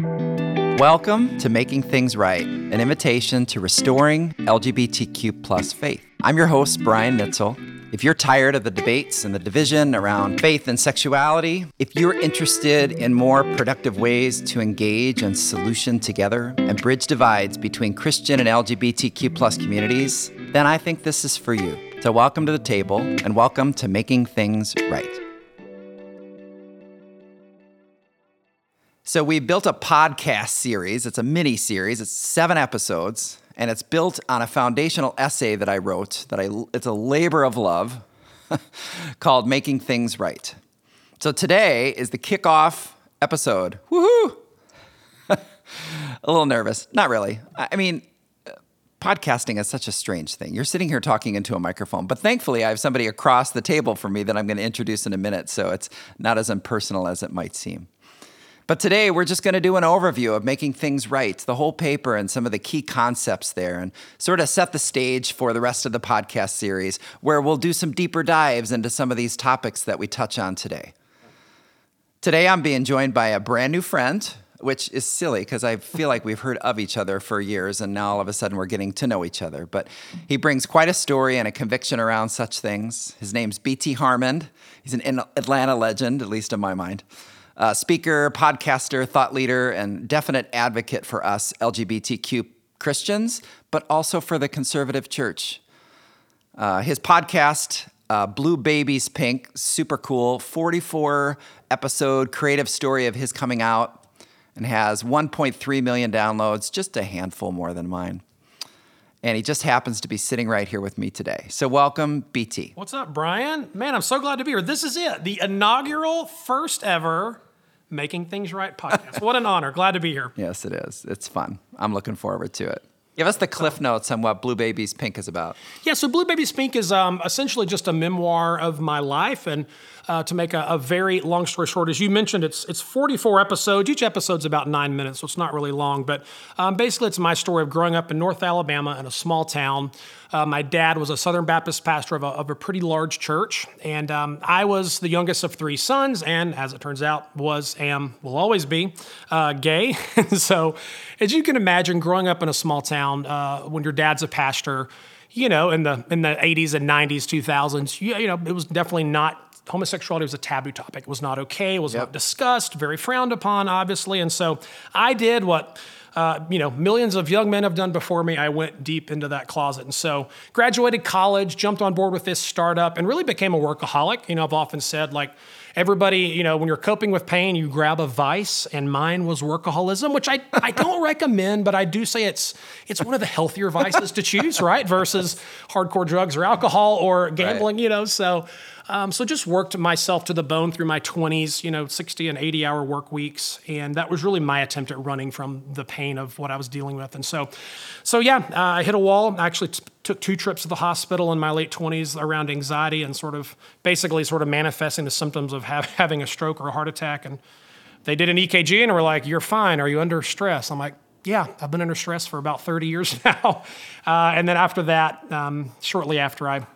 Welcome to Making Things Right, an invitation to restoring LGBTQ plus faith. I'm your host, Brian Nitzel. If you're tired of the debates and the division around faith and sexuality, if you're interested in more productive ways to engage and solution together and bridge divides between Christian and LGBTQ plus communities, then I think this is for you. So welcome to the table and welcome to Making Things Right. So we built a podcast series. It's a mini series. It's seven episodes, and it's built on a foundational essay that I wrote. That I it's a labor of love called "Making Things Right." So today is the kickoff episode. Woohoo! a little nervous. Not really. I mean, podcasting is such a strange thing. You're sitting here talking into a microphone, but thankfully I have somebody across the table from me that I'm going to introduce in a minute, so it's not as impersonal as it might seem. But today we're just going to do an overview of making things right, the whole paper and some of the key concepts there, and sort of set the stage for the rest of the podcast series where we'll do some deeper dives into some of these topics that we touch on today. Today I'm being joined by a brand new friend, which is silly because I feel like we've heard of each other for years and now all of a sudden we're getting to know each other. But he brings quite a story and a conviction around such things. His name's BT Harmon. He's an Atlanta legend, at least in my mind uh, speaker, podcaster, thought leader, and definite advocate for us LGBTQ Christians, but also for the conservative church. Uh, his podcast, uh, Blue Babies Pink, super cool, 44 episode creative story of his coming out, and has 1.3 million downloads, just a handful more than mine. And he just happens to be sitting right here with me today. So, welcome, BT. What's up, Brian? Man, I'm so glad to be here. This is it, the inaugural, first ever Making Things Right podcast. what an honor. Glad to be here. Yes, it is. It's fun. I'm looking forward to it. Give us the cliff notes on what Blue Babies Pink is about. Yeah, so Blue Babies Pink is um, essentially just a memoir of my life. And uh, to make a, a, very long story short, as you mentioned, it's it's 44 episodes. Each episode's about nine minutes, so it's not really long. But um, basically, it's my story of growing up in North Alabama in a small town. Uh, my dad was a Southern Baptist pastor of a, of a pretty large church, and um, I was the youngest of three sons, and as it turns out, was, am, will always be uh, gay. so, as you can imagine, growing up in a small town, uh, when your dad's a pastor, you know, in the in the 80s and 90s, 2000s, you, you know, it was definitely not homosexuality was a taboo topic. It was not okay. It was yep. not discussed. Very frowned upon, obviously. And so I did what uh, you know, millions of young men have done before me. I went deep into that closet. And so graduated college, jumped on board with this startup, and really became a workaholic. You know, I've often said, like, everybody, you know, when you're coping with pain, you grab a vice, and mine was workaholism, which I, I don't recommend, but I do say it's it's one of the healthier vices to choose, right? Versus hardcore drugs or alcohol or gambling, right. you know. So um, so just worked myself to the bone through my 20s, you know, 60 and 80 hour work weeks. And that was really my attempt at running from the pain of what I was dealing with. And so, so yeah, uh, I hit a wall. I actually t- took two trips to the hospital in my late 20s around anxiety and sort of basically sort of manifesting the symptoms of having a stroke or a heart attack. And they did an EKG and were like, You're fine. Are you under stress? I'm like, yeah, I've been under stress for about 30 years now. Uh, and then after that, um, shortly after I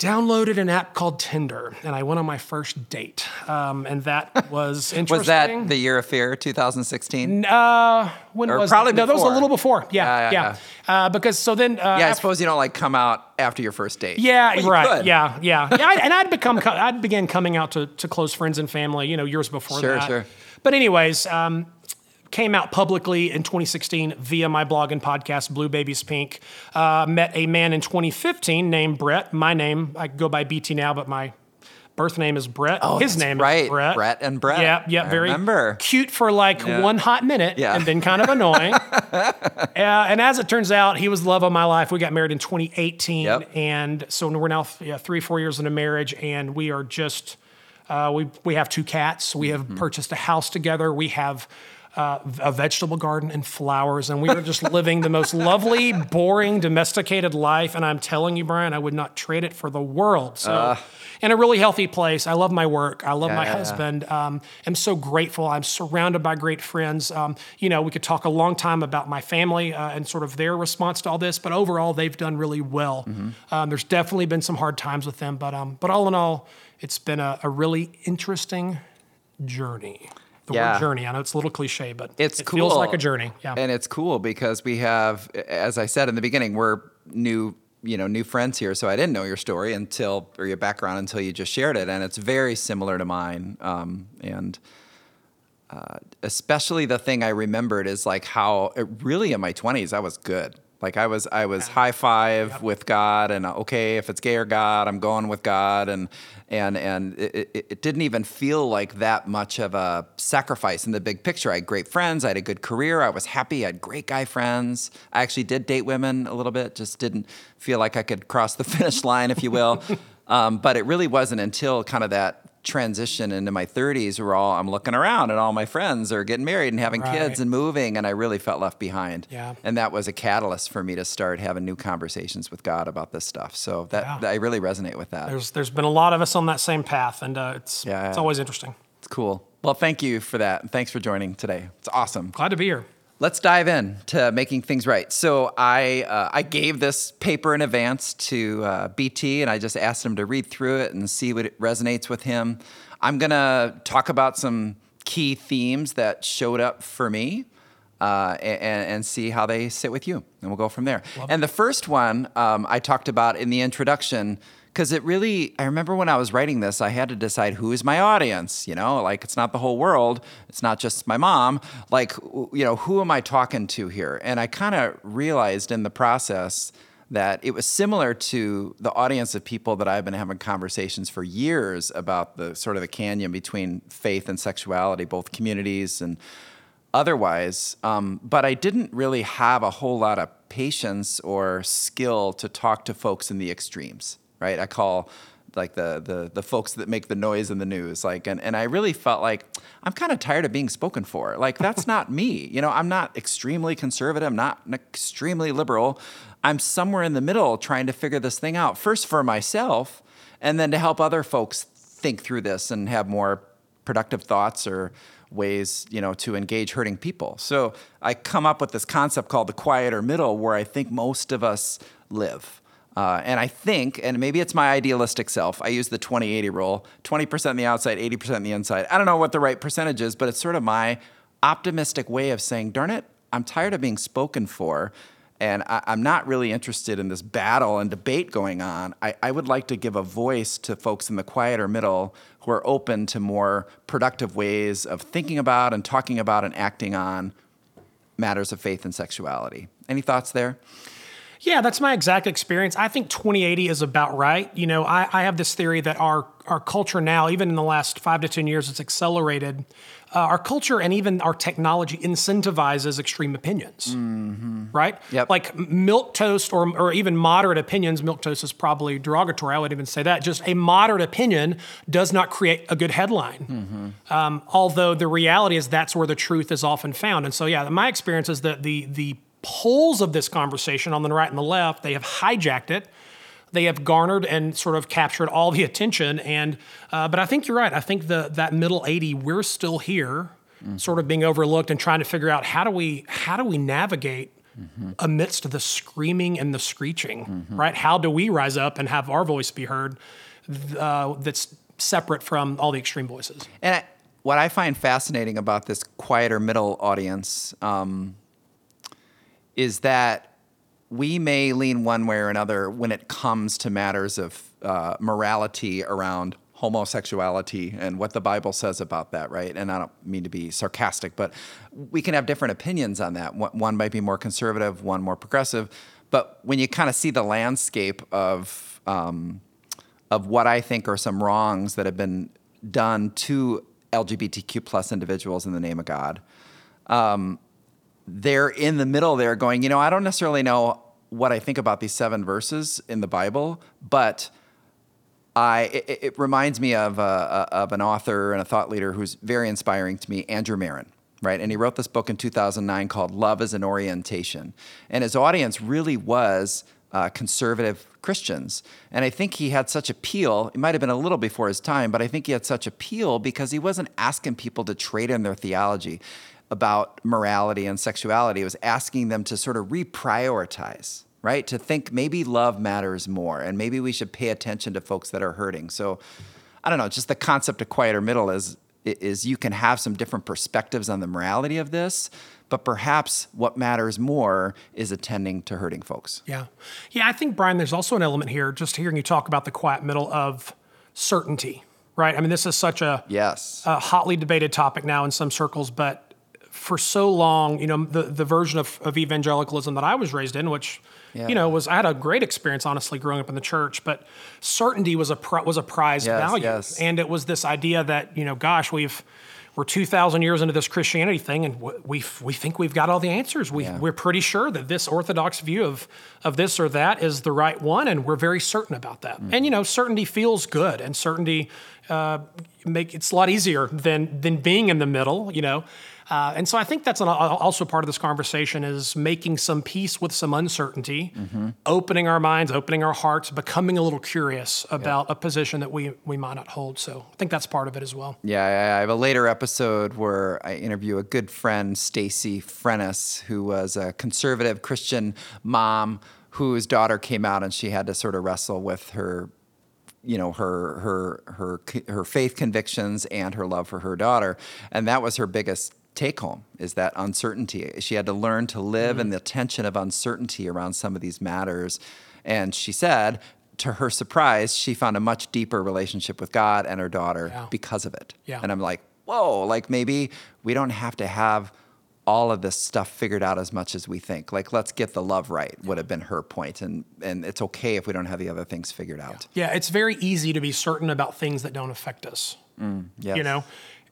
downloaded an app called Tinder, and I went on my first date, um, and that was interesting. was that the year of fear, 2016? Uh, when or was probably that? no? That was a little before. Yeah, yeah. yeah. yeah. Uh, because so then, uh, yeah, I suppose you don't like come out after your first date. Yeah, well, right. Could. Yeah, yeah, yeah. I, and I'd become, I'd began coming out to, to close friends and family, you know, years before sure, that. Sure, sure. But anyways, um, came out publicly in 2016 via my blog and podcast, Blue Babies Pink. Uh, met a man in 2015 named Brett. My name, I go by BT now, but my birth name is Brett. Oh, His name right. is Brett. Brett and Brett. Yeah, yeah, I very remember. cute for like yeah. one hot minute yeah. and then kind of annoying. uh, and as it turns out, he was the love of my life. We got married in 2018. Yep. And so we're now yeah, three, four years into marriage, and we are just, uh, we, we have two cats. We have mm-hmm. purchased a house together. We have uh, a vegetable garden and flowers, and we were just living the most lovely, boring, domesticated life. And I'm telling you, Brian, I would not trade it for the world. So, uh, in a really healthy place. I love my work. I love yeah, my yeah, husband. Yeah. Um, I'm so grateful. I'm surrounded by great friends. Um, you know, we could talk a long time about my family uh, and sort of their response to all this, but overall, they've done really well. Mm-hmm. Um, there's definitely been some hard times with them, but um, but all in all, it's been a, a really interesting journey. The Yeah. word journey. I know it's a little cliche, but It's it cool. feels like a journey. Yeah. And it's cool because we have, as I said in the beginning, we're new, you know, new friends here. So I didn't know your story until, or your background until you just shared it. And it's very similar to mine. Um, and uh, especially the thing I remembered is like how it really in my 20s, I was good. Like I was, I was high five with God, and okay, if it's gay or God, I'm going with God, and and and it, it, it didn't even feel like that much of a sacrifice in the big picture. I had great friends, I had a good career, I was happy, I had great guy friends. I actually did date women a little bit, just didn't feel like I could cross the finish line, if you will. um, but it really wasn't until kind of that transition into my 30s where all I'm looking around and all my friends are getting married and having Right. kids and moving and I really felt left behind. Yeah. And that was a catalyst for me to start having new conversations with God about this stuff. So that, Yeah. that I really resonate with that. there's there's been a lot of us on that same path, and uh, it's Yeah. it's always interesting. it's cool. Well, thank you for that. Thanks for joining today. It's awesome. Glad to be here. Let's dive in to making things right. So I uh, I gave this paper in advance to uh, BT, and I just asked him to read through it and see what it resonates with him. I'm gonna talk about some key themes that showed up for me. Uh, and, and see how they sit with you, and we'll go from there. and the first one um, I talked about in the introduction because it really i remember when i was writing this i had to decide who is my audience you know? Like it's not the whole world it's not just my mom. Like you know who am i talking to here? And i kind of realized in the process that it was similar to the audience of people that i've been having conversations for years about the sort of the canyon between faith and sexuality both communities and otherwise. Um, but I didn't really have a whole lot of patience or skill to talk to folks in the extremes, right? I call like the the the folks that make the noise in the news like and, and i really felt like i'm kind of tired of being spoken for. Like that's not me you know? I'm not extremely conservative i'm not extremely liberal. I'm somewhere in the middle trying to figure this thing out first for myself and then to help other folks think through this and have more productive thoughts or ways you know to engage hurting people. So i come up with this concept called the quieter middle where i think most of us live uh, and i think and maybe it's my idealistic self i use the 20-80 rule 20% on the outside 80% on the inside i don't know what the right percentage is but it's sort of my optimistic way of saying darn it i'm tired of being spoken for and I, I'm not really interested in this battle and debate going on. I, I would like to give a voice to folks in the quieter middle who are open to more productive ways of thinking about and talking about and acting on matters of faith and sexuality. Any thoughts there? Yeah, that's my exact experience. I think 2080 is about right. You know, I, I have this theory that our our culture now, even in the last five to ten years, it's accelerated. Uh, our culture and even our technology incentivizes extreme opinions, right? Yep. Like milquetoast or or even moderate opinions. Milquetoast is probably derogatory. I would even say that. Just a moderate opinion does not create a good headline. Um, although the reality is that's where the truth is often found. And so, yeah, my experience is that the the poles of this conversation on the right and the left, they have hijacked it. They have garnered and sort of captured all the attention. And uh, but I think you're right. I think the that middle 80, we're still here, sort of being overlooked and trying to figure out how do we how do we navigate amidst the screaming and the screeching, right? How do we rise up and have our voice be heard? Uh, that's separate from all the extreme voices. And I, what I find fascinating about this quieter middle audience um, is that we may lean one way or another when it comes to matters of uh, morality around homosexuality and what the Bible says about that, right? And I don't mean to be sarcastic, but we can have different opinions on that. One might be more conservative, one more progressive. But when you kind of see the landscape of um, of what I think are some wrongs that have been done to LGBTQ plus individuals in the name of God. Um, they're in the middle there going, you know, I don't necessarily know what I think about these seven verses in the Bible, but I it, it reminds me of uh, of an author and a thought leader who's very inspiring to me, Andrew Marin, right? And he wrote this book in 2009 called "Love as an Orientation," and his audience really was uh, conservative Christians. And I think he had such appeal. It might have been a little before his time, but I think he had such appeal because he wasn't asking people to trade in their theology about morality and sexuality. It was asking them to sort of reprioritize, right? To think maybe love matters more and maybe we should pay attention to folks that are hurting. So I don't know, just the concept of quieter middle is is you can have some different perspectives on the morality of this, but perhaps what matters more is attending to hurting folks. Yeah. Yeah, I think, Brian, there's also an element here, just hearing you talk about the quiet middle of certainty, right? I mean, this is such a, Yes. a hotly debated topic now in some circles, but for so long, you know, the, the version of, of evangelicalism that I was raised in, which, Yeah. you know, was I had a great experience, honestly, growing up in the church, but certainty was a was a prized Yes, value, yes. and it was this idea that you know, gosh, we've we're two thousand years into this Christianity thing, and we we think we've got all the answers. We Yeah. we're pretty sure that this orthodox view of of this or that is the right one, and we're very certain about that. Mm-hmm. And you know, certainty feels good, and certainty uh, make it's a lot easier than than being in the middle. You know. Uh, and so I think that's an, also part of this conversation is making some peace with some uncertainty, Mm-hmm. opening our minds, opening our hearts, becoming a little curious about a position that we we might not hold. So I think that's part of it as well. Yeah, I I have a later episode where I interview a good friend, Stacy Frennis, who was a conservative Christian mom whose daughter came out and she had to sort of wrestle with her you know her her her her faith convictions and her love for her daughter and that was her biggest take home is that uncertainty. She had to learn to live in mm. the tension of uncertainty around some of these matters. And she said to her surprise she found a much deeper relationship with god and her daughter Yeah. because of it. Yeah. and i'm like whoa like maybe we don't have to have all of this stuff figured out as much as we think. Like let's get the love right would have been her point. And and it's okay if we don't have the other things figured out. Yeah, it's very easy to be certain about things that don't affect us. yes. You know,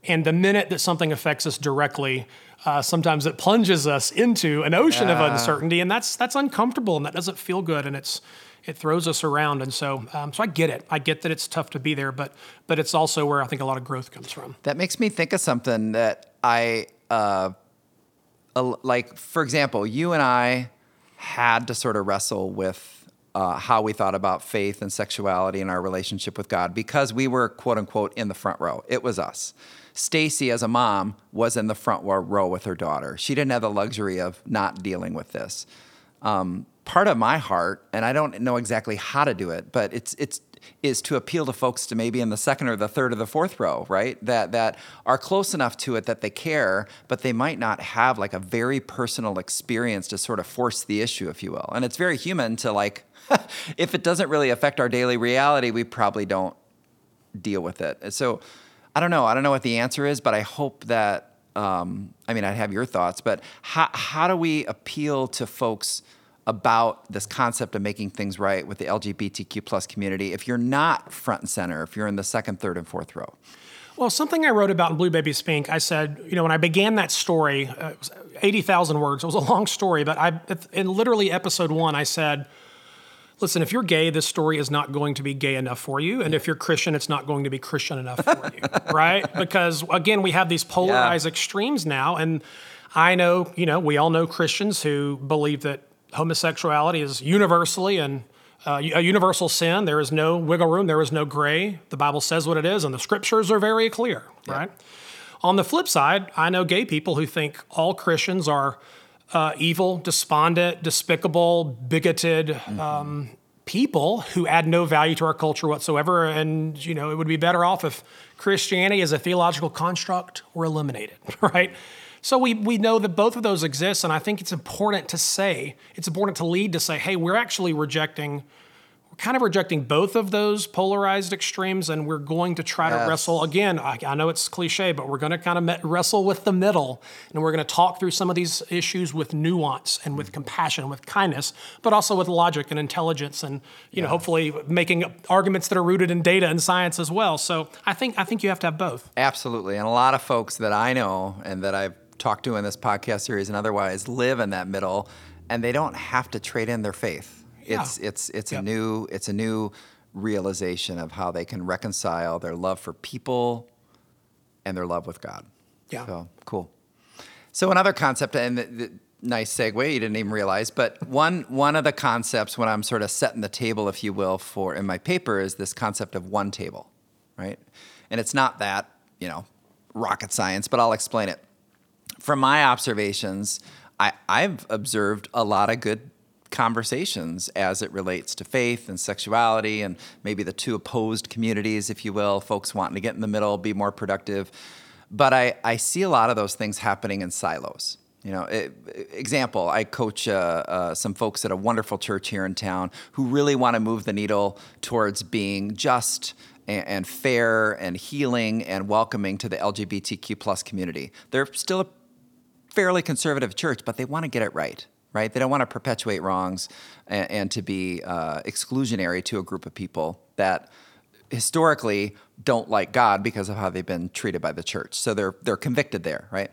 and the minute that something affects us directly, uh, sometimes it plunges us into an ocean of uncertainty, and that's that's uncomfortable, and that doesn't feel good, and it's it throws us around, and so um, so I get it. I get that it's tough to be there, but but it's also where I think a lot of growth comes from. That makes me think of something that I, uh, like, for example, you and I had to sort of wrestle with uh, how we thought about faith and sexuality and our relationship with God because we were, quote unquote, in the front row. It was us. Stacy, as a mom, was in the front row with her daughter. She didn't have the luxury of not dealing with this. Um, part of my heart, and I don't know exactly how to do it, but it's it's is to appeal to folks to maybe in the second or the third or the fourth row, right? That that are close enough to it that they care, but they might not have like a very personal experience to sort of force the issue, if you will. And it's very human to like, if it doesn't really affect our daily reality, we probably don't deal with it. So I don't know. I don't know what the answer is, but I hope that. Um, I mean, I have your thoughts, but how how do we appeal to folks about this concept of making things right with the LGBTQ plus community if you're not front and center, if you're in the second, third, and fourth row? Well, something I wrote about in Blue Babies Pink, I said, you know, when I began that story, uh, it 80,000 words. It was a long story, but I, in literally episode one, I said, listen, if you're gay, this story is not going to be gay enough for you. And if you're Christian, it's not going to be Christian enough for you, right? Because again, we have these polarized extremes now. And I know, you know, we all know Christians who believe that homosexuality is universally and uh, a universal sin. There is no wiggle room. There is no gray. The Bible says what it is, and the scriptures are very clear, right? On the flip side, I know gay people who think all Christians are uh, evil, despondent, despicable, bigoted um, people who add no value to our culture whatsoever. And, you know, it would be better off if Christianity as a theological construct were eliminated, right? So we, we know that both of those exist, and I think it's important to say, it's important to lead to say, hey, we're actually rejecting, we're kind of rejecting both of those polarized extremes, and we're going to try to wrestle again. I, I know it's cliche, but we're going to kind of met, wrestle with the middle, and we're going to talk through some of these issues with nuance and with compassion, and with kindness, but also with logic and intelligence, and you know, hopefully making arguments that are rooted in data and science as well. So I think I think you have to have both. Absolutely. And a lot of folks that I know and that I've talked to in this podcast series and otherwise live in that middle and they don't have to trade in their faith. It's Yeah. it's it's a Yep. new it's a new realization of how they can reconcile their love for people and their love with God. Yeah. So cool. So another concept, and the, the, nice segue, you didn't even realize, but one one of the concepts when I'm sort of setting the table, if you will, for in my paper is this concept of one table, right? And it's not that you know rocket science, but I'll explain it. From my observations, I, I've observed a lot of good conversations as it relates to faith and sexuality and maybe the two opposed communities, if you will, folks wanting to get in the middle, be more productive. But I, I see a lot of those things happening in silos. You know, it, example, I coach uh, uh, some folks at a wonderful church here in town who really want to move the needle towards being just and, and fair and healing and welcoming to the LGBTQ plus community. They're still a fairly conservative church, but they want to get it right right? They don't want to perpetuate wrongs and, and to be uh, exclusionary to a group of people that historically don't like God because of how they've been treated by the church. So they're they're convicted there, right?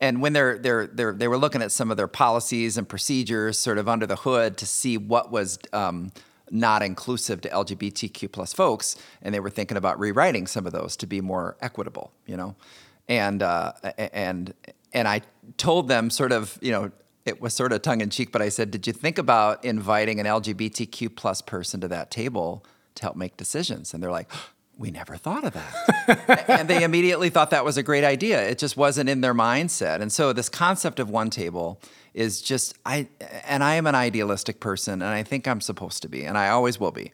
And when they're, they're, they're, they were looking at some of their policies and procedures sort of under the hood to see what was um, not inclusive to LGBTQ plus folks, and they were thinking about rewriting some of those to be more equitable, you know? And, uh, and, and I told them sort of, you know, it was sort of tongue in cheek, but I said, "Did you think about inviting an LGBTQ plus person to that table to help make decisions?" And they're like, "We never thought of that," and they immediately thought that was a great idea. It just wasn't in their mindset, and so this concept of one table is just I, and I am an idealistic person, and I think I'm supposed to be, and I always will be.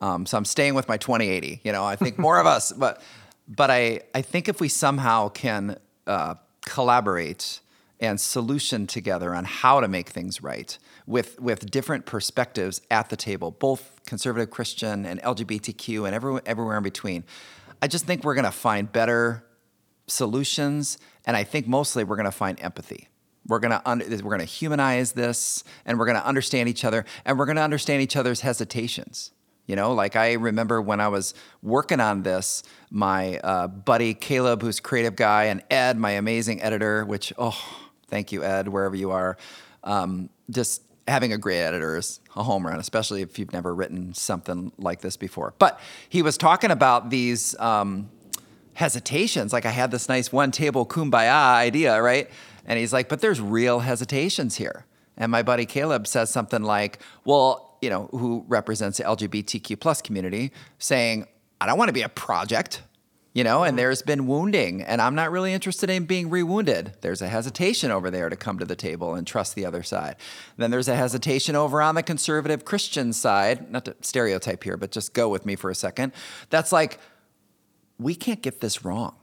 Um, so I'm staying with my 2080. You know, I think more of us, but but I I think if we somehow can uh, collaborate and solution together on how to make things right with, with different perspectives at the table, both conservative Christian and LGBTQ and everywhere, everywhere in between. I just think we're going to find better solutions, and I think mostly we're going to find empathy. We're going to we're going to humanize this, and we're going to understand each other, and we're going to understand each other's hesitations. You know, like I remember when I was working on this, my uh, buddy Caleb, who's creative guy, and Ed, my amazing editor, which oh Thank you, Ed, wherever you are. Um, just having a great editor is a home run, especially if you've never written something like this before. But he was talking about these um, hesitations. Like I had this nice one table kumbaya idea, right? And he's like, but there's real hesitations here. And my buddy Caleb says something like, well, you know, who represents the LGBTQ plus community, saying, I don't want to be a project you know, and there's been wounding, and I'm not really interested in being rewounded. There's a hesitation over there to come to the table and trust the other side. Then there's a hesitation over on the conservative Christian side, not to stereotype here, but just go with me for a second. That's like, we can't get this wrong.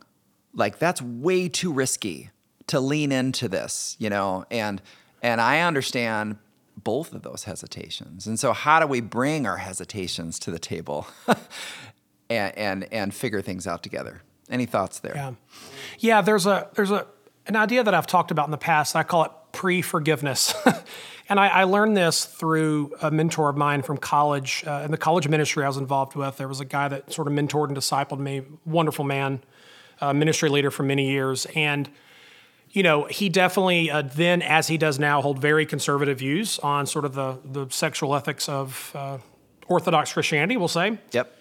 Like, that's way too risky to lean into this, you know, and and I understand both of those hesitations. And so how do we bring our hesitations to the table and and, and figure things out together. Any thoughts there? Yeah, yeah. There's a there's a an idea that I've talked about in the past. I call it pre forgiveness. and I, I, learned this through a mentor of mine from college. Uh, in the college ministry I was involved with, there was a guy that sort of mentored and discipled me. Wonderful man, uh, ministry leader for many years. And, you know, he definitely uh, then, as he does now, hold very conservative views on sort of the, the sexual ethics of uh, Orthodox Christianity, we'll say. Yep.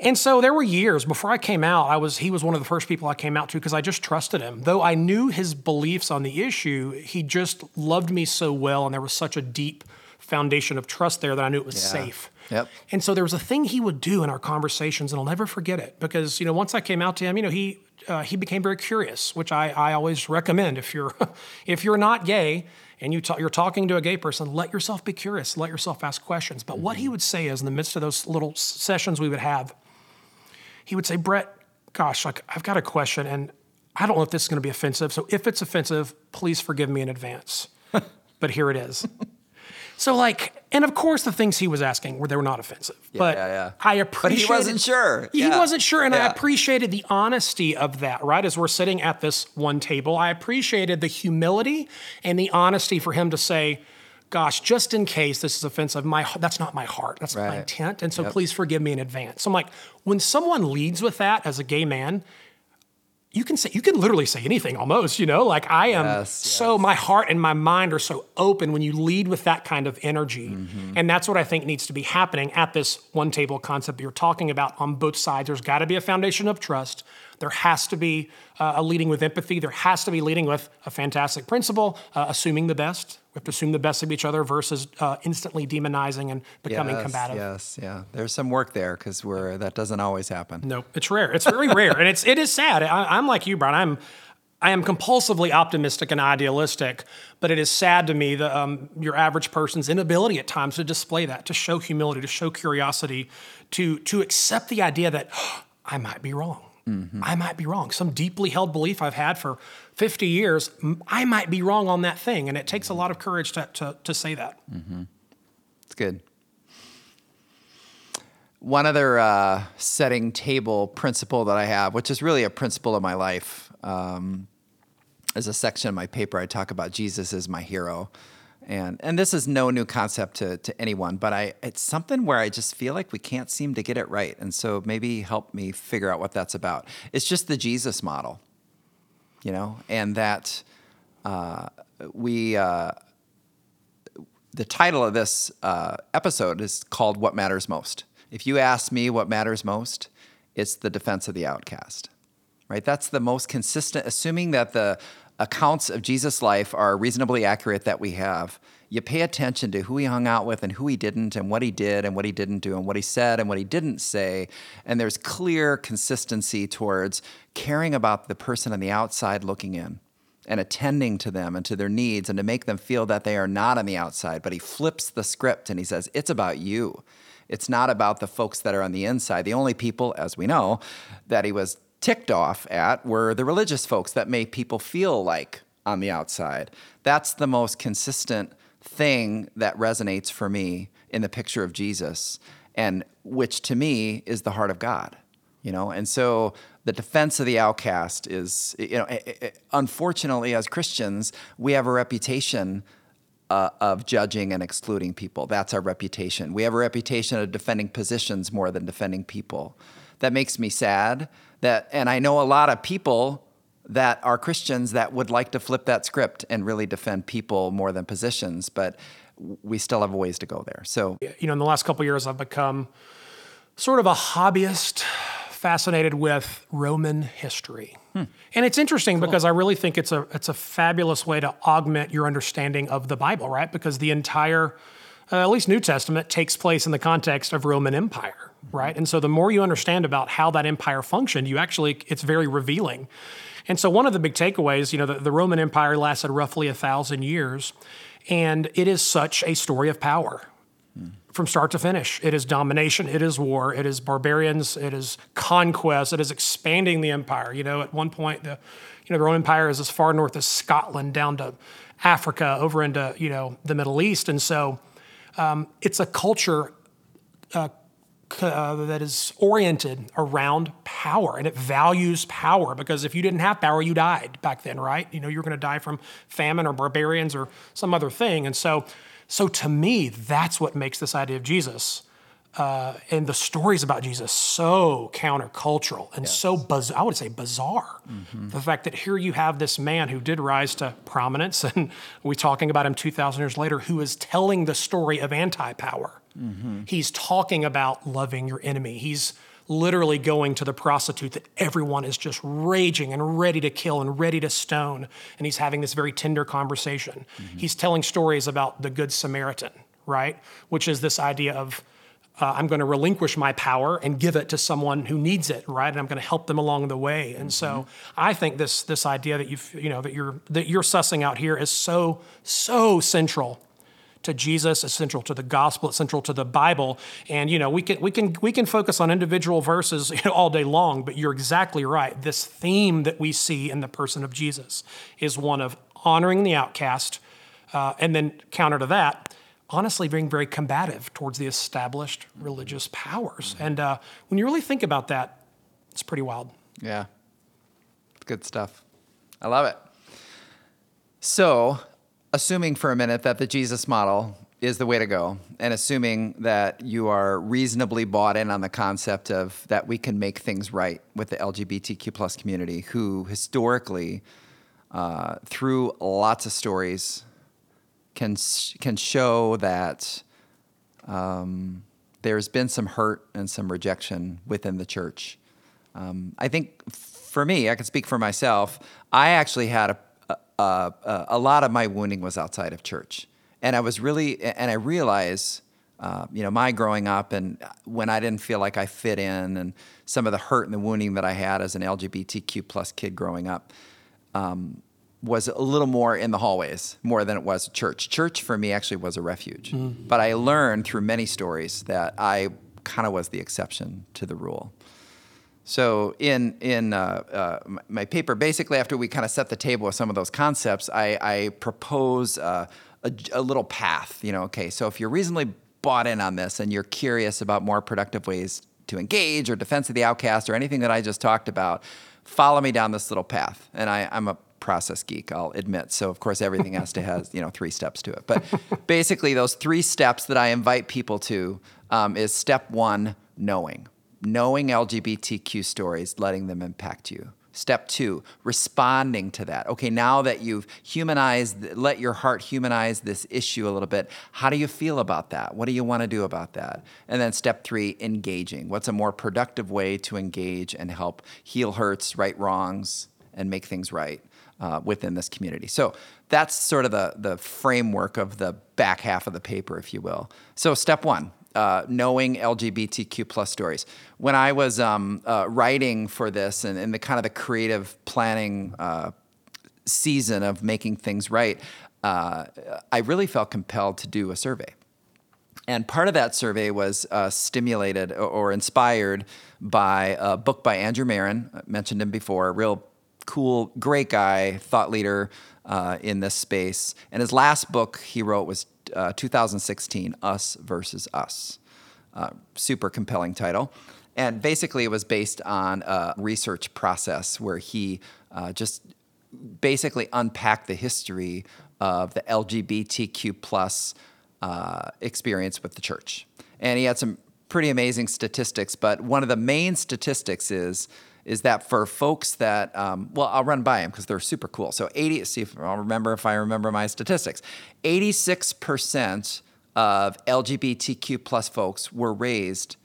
And so there were years before I came out, I was he was one of the first people I came out to because I just trusted him. Though I knew his beliefs on the issue, he just loved me so well and there was such a deep foundation of trust there that I knew it was yeah. safe. Yep. And so there was a thing he would do in our conversations, and I'll never forget it because you know once I came out to him, you know he uh, he became very curious, which I, I always recommend if you're if you're not gay and you you're talking to a gay person, let yourself be curious, let yourself ask questions. But mm-hmm. what he would say is in the midst of those little sessions we would have, he would say, Brett, gosh, like I've got a question and I don't know if this is going to be offensive. So if it's offensive, please forgive me in advance. but here it is. So like, and of course the things he was asking were they were not offensive. Yeah, but yeah, yeah. I appreciated. But he wasn't sure. He yeah. wasn't sure, and I appreciated the honesty of that. Right as we're sitting at this one table, I appreciated the humility and the honesty for him to say, gosh, just in case this is offensive, my that's not my heart. That's right. not my intent. And so yep. please forgive me in advance. So I'm like, when someone leads with that as a gay man, you can say you can literally say anything almost, you know? Like I am yes, so yes. my heart and my mind are so open when you lead with that kind of energy. Mm-hmm. And that's what I think needs to be happening at this one table concept that you're talking about on both sides. There's got to be a foundation of trust. There has to be uh, a leading with empathy. There has to be leading with a fantastic principle, uh, assuming the best. We have to assume the best of each other versus uh, instantly demonizing and becoming yes, combative. Yes, yeah. There's some work there because we're that doesn't always happen. No, it's rare. It's very rare, and it's it is sad. I, am like you, Brian. I'm I am compulsively optimistic and idealistic, but it is sad to me that um, your average person's inability at times to display that, to show humility, to show curiosity, to to accept the idea that oh, I might be wrong. Mm-hmm. I might be wrong. Some deeply held belief I've had for 50 years, I might be wrong on that thing. And it takes a lot of courage to, to, to say that. Mm-hmm. It's good. One other uh, setting table principle that I have, which is really a principle of my life, um, is a section of my paper I talk about Jesus as my hero. And, and this is no new concept to, to anyone, but I, it's something where I just feel like we can't seem to get it right. And so maybe help me figure out what that's about. It's just the Jesus model, you know, and that uh, we, uh, the title of this uh, episode is called What Matters Most. If you ask me what matters most, it's the defense of the outcast, right? That's the most consistent, assuming that the accounts of Jesus' life are reasonably accurate that we have, you pay attention to who he hung out with and who he didn't, and what he did and what he didn't do, and what he said and what he didn't say. And there's clear consistency towards caring about the person on the outside looking in and attending to them and to their needs and to make them feel that they are not on the outside. But he flips the script and he says, It's about you. It's not about the folks that are on the inside. The only people, as we know, that he was ticked off at were the religious folks that made people feel like on the outside. That's the most consistent thing that resonates for me in the picture of Jesus, and which to me is the heart of God. You know, and so the defense of the outcast is, you know, eh, eh, eh, unfortunately, as Christians, we have a reputation uh, of judging and excluding people. That's our reputation. We have a reputation of defending positions more than defending people. That makes me sad that and I know a lot of people that are Christians that would like to flip that script and really defend people more than positions, but we still have a ways to go there. So, you know, in the last couple years, I've become sort of a hobbyist, fascinated with Roman history, hmm. and it's interesting cool. because I really think it's a it's a fabulous way to augment your understanding of the Bible, right? Because the entire uh, at least New Testament takes place in the context of Roman Empire, right? And so the more you understand about how that empire functioned, you actually it's very revealing. And so one of the big takeaways, you know, the, the Roman Empire lasted roughly a thousand years, and it is such a story of power. From start to finish, it is domination, it is war, it is barbarians, it is conquest, it is expanding the empire. You know, at one point, the you know the Roman Empire is as far north as Scotland, down to Africa, over into you know the Middle East, and so um, it's a culture uh, uh, that is oriented around power and it values power because if you didn't have power, you died back then, right? You know, you're going to die from famine or barbarians or some other thing. And so, so to me, that's what makes this idea of Jesus uh, and the stories about Jesus so countercultural and yes. so buzz- I would say bizarre. Mm-hmm. The fact that here you have this man who did rise to prominence, and we're talking about him 2,000 years later, who is telling the story of anti power. Mm-hmm. He's talking about loving your enemy. He's literally going to the prostitute that everyone is just raging and ready to kill and ready to stone. And he's having this very tender conversation. Mm-hmm. He's telling stories about the Good Samaritan, right? Which is this idea of uh, I'm going to relinquish my power and give it to someone who needs it, right? And I'm going to help them along the way. And mm-hmm. so I think this this idea that you've you know that you're that you're sussing out here is so so central to Jesus, essential to the gospel, essential to the Bible. And you know, we can we can we can focus on individual verses you know, all day long, but you're exactly right. This theme that we see in the person of Jesus is one of honoring the outcast, uh, and then counter to that, honestly being very combative towards the established religious powers. And uh, when you really think about that, it's pretty wild. Yeah. It's good stuff. I love it. So, assuming for a minute that the Jesus model is the way to go, and assuming that you are reasonably bought in on the concept of that we can make things right with the LGBTQ plus community, who historically, uh, through lots of stories, can can show that um, there's been some hurt and some rejection within the church. Um, I think for me, I can speak for myself. I actually had a, a, a, a lot of my wounding was outside of church, and I was really and I realized. Uh, you know, my growing up and when I didn't feel like I fit in, and some of the hurt and the wounding that I had as an LGBTQ plus kid growing up, um, was a little more in the hallways more than it was church. Church for me actually was a refuge. Mm. But I learned through many stories that I kind of was the exception to the rule. So in in uh, uh, my paper, basically after we kind of set the table with some of those concepts, I, I propose uh, a, a, little path. You know, okay, so if you're reasonably bought in on this and you're curious about more productive ways to engage or defense of the outcast or anything that I just talked about, follow me down this little path. And I, I'm a process geek, I'll admit. So of course everything has to have you know three steps to it. But basically, those three steps that I invite people to um, is step one: knowing, knowing LGBTQ stories, letting them impact you. Step two, responding to that. Okay, now that you've humanized, let your heart humanize this issue a little bit, how do you feel about that? What do you want to do about that? And then step three, engaging. What's a more productive way to engage and help heal hurts, right wrongs, and make things right? Uh, within this community. So that's sort of the, the framework of the back half of the paper, if you will. So, step one uh, knowing LGBTQ plus stories. When I was um, uh, writing for this and, the kind of the creative planning uh, season of making things right, uh, I really felt compelled to do a survey. And part of that survey was uh, stimulated or, inspired by a book by Andrew Marin. I mentioned him before, a real cool, great guy, thought leader uh, in this space. And his last book he wrote was uh, 2016, Us versus Us. Uh, super compelling title. And basically, it was based on a research process where he uh, just basically unpacked the history of the LGBTQ plus uh, experience with the church. And he had some pretty amazing statistics, but one of the main statistics is is that for folks that, um, well, I'll run by them because they're super cool. So 80, see if I'll remember if I remember my statistics. 86% of LGBTQ plus folks were raised